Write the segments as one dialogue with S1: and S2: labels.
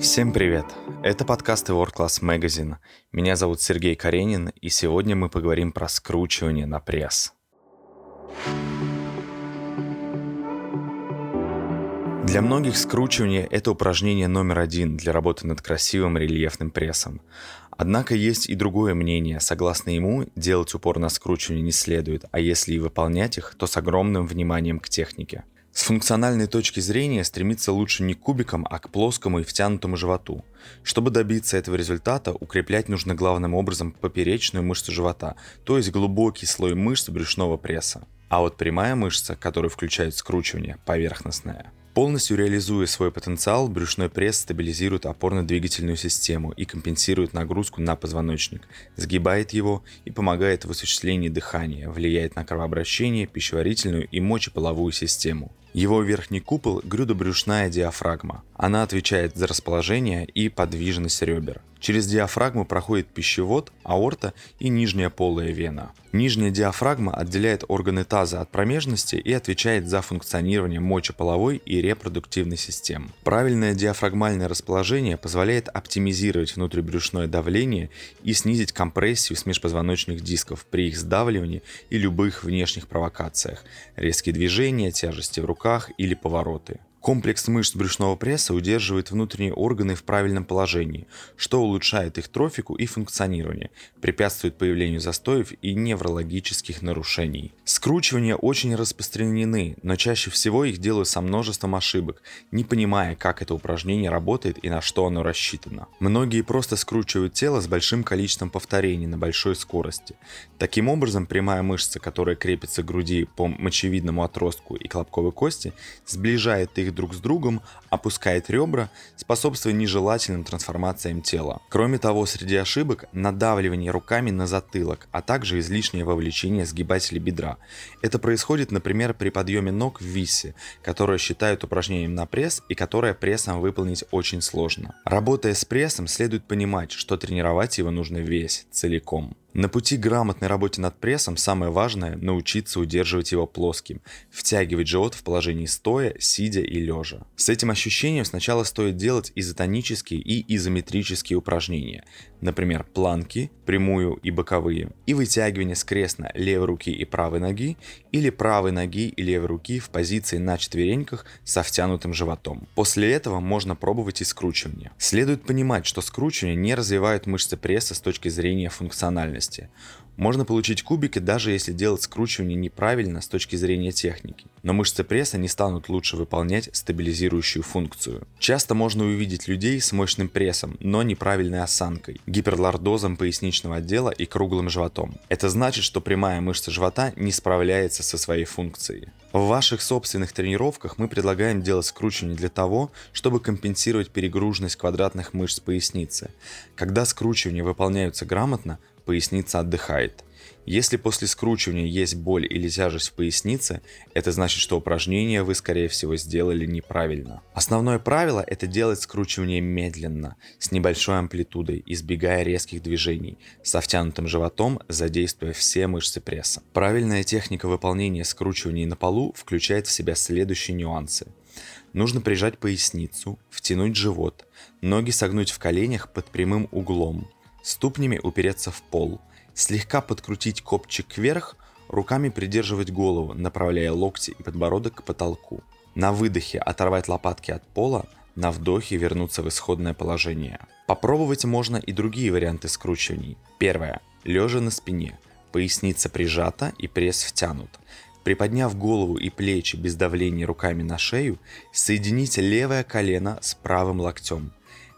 S1: Всем привет! Это подкасты World Class Magazine. Меня зовут Сергей Каренин, и сегодня мы поговорим про скручивание на пресс. Для многих скручивание – это упражнение номер один для работы над красивым рельефным прессом. Однако есть и другое мнение. Согласно ему, делать упор на скручивание не следует, а если и выполнять их, то с огромным вниманием к технике. С функциональной точки зрения стремиться лучше не к кубикам, а к плоскому и втянутому животу. Чтобы добиться этого результата, укреплять нужно главным образом поперечную мышцу живота, то есть глубокий слой мышц брюшного пресса. А вот прямая мышца, которая включает скручивание, поверхностная. Полностью реализуя свой потенциал, брюшной пресс стабилизирует опорно-двигательную систему и компенсирует нагрузку на позвоночник, сгибает его и помогает в осуществлении дыхания, влияет на кровообращение, пищеварительную и мочеполовую систему. Его верхний купол – грудобрюшная диафрагма. Она отвечает за расположение и подвижность ребер. Через диафрагму проходит пищевод, аорта и нижняя полая вена. Нижняя диафрагма отделяет органы таза от промежности и отвечает за функционирование мочеполовой и репродуктивной систем. Правильное диафрагмальное расположение позволяет оптимизировать внутрибрюшное давление и снизить компрессию с межпозвоночных дисков при их сдавливании и любых внешних провокациях – резкие движения, тяжести в руках или повороты. Комплекс мышц брюшного пресса удерживает внутренние органы в правильном положении, что улучшает их трофику и функционирование, препятствует появлению застоев и неврологических нарушений. Скручивания очень распространены, но чаще всего их делают со множеством ошибок, не понимая, как это упражнение работает и на что оно рассчитано. Многие просто скручивают тело с большим количеством повторений на большой скорости. Таким образом, прямая мышца, которая крепится к груди по мочевидному отростку и к лобковой кости, сближает их друг с другом, опускает ребра, способствуя нежелательным трансформациям тела. Кроме того, среди ошибок надавливание руками на затылок, а также излишнее вовлечение сгибателя бедра. Это происходит, например, при подъеме ног в висе, которое считают упражнением на пресс и которое прессом выполнить очень сложно. Работая с прессом, следует понимать, что тренировать его нужно весь, целиком. На пути к грамотной работе над прессом самое важное – научиться удерживать его плоским, втягивать живот в положении стоя, сидя и лежа. С этим ощущением сначала стоит делать изотонические и изометрические упражнения, например, планки, прямую и боковые, и вытягивание скрестно левой руки и правой ноги, или правой ноги и левой руки в позиции на четвереньках со втянутым животом. После этого можно пробовать и скручивание. Следует понимать, что скручивание не развивает мышцы пресса с точки зрения функциональности скорости. Можно получить кубики, даже если делать скручивание неправильно с точки зрения техники. Но мышцы пресса не станут лучше выполнять стабилизирующую функцию. Часто можно увидеть людей с мощным прессом, но неправильной осанкой, гиперлордозом поясничного отдела и круглым животом. Это значит, что прямая мышца живота не справляется со своей функцией. В ваших собственных тренировках мы предлагаем делать скручивание для того, чтобы компенсировать перегруженность квадратных мышц поясницы. Когда скручивания выполняются грамотно, поясница отдыхает. Если после скручивания есть боль или тяжесть в пояснице, это значит, что упражнение вы, скорее всего, сделали неправильно. Основное правило – это делать скручивание медленно, с небольшой амплитудой, избегая резких движений, со втянутым животом, задействуя все мышцы пресса. Правильная техника выполнения скручиваний на полу включает в себя следующие нюансы. Нужно прижать поясницу, втянуть живот, ноги согнуть в коленях под прямым углом, ступнями упереться в пол, слегка подкрутить копчик вверх, руками придерживать голову, направляя локти и подбородок к потолку. На выдохе оторвать лопатки от пола, на вдохе вернуться в исходное положение. Попробовать можно и другие варианты скручиваний. Первое. Лежа на спине. Поясница прижата и пресс втянут. Приподняв голову и плечи без давления руками на шею, соедините левое колено с правым локтем.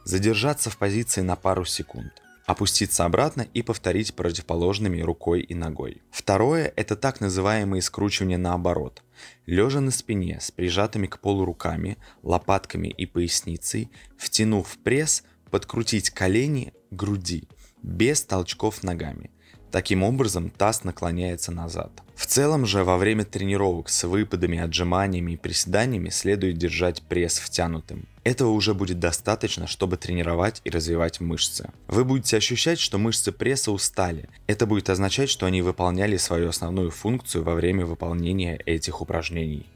S1: Задержаться в позиции на пару секунд опуститься обратно и повторить противоположными рукой и ногой. Второе – это так называемые скручивания наоборот. Лежа на спине с прижатыми к полу руками, лопатками и поясницей, втянув пресс, подкрутить колени груди, без толчков ногами. Таким образом таз наклоняется назад. В целом же во время тренировок с выпадами, отжиманиями и приседаниями следует держать пресс втянутым. Этого уже будет достаточно, чтобы тренировать и развивать мышцы. Вы будете ощущать, что мышцы пресса устали. Это будет означать, что они выполняли свою основную функцию во время выполнения этих упражнений.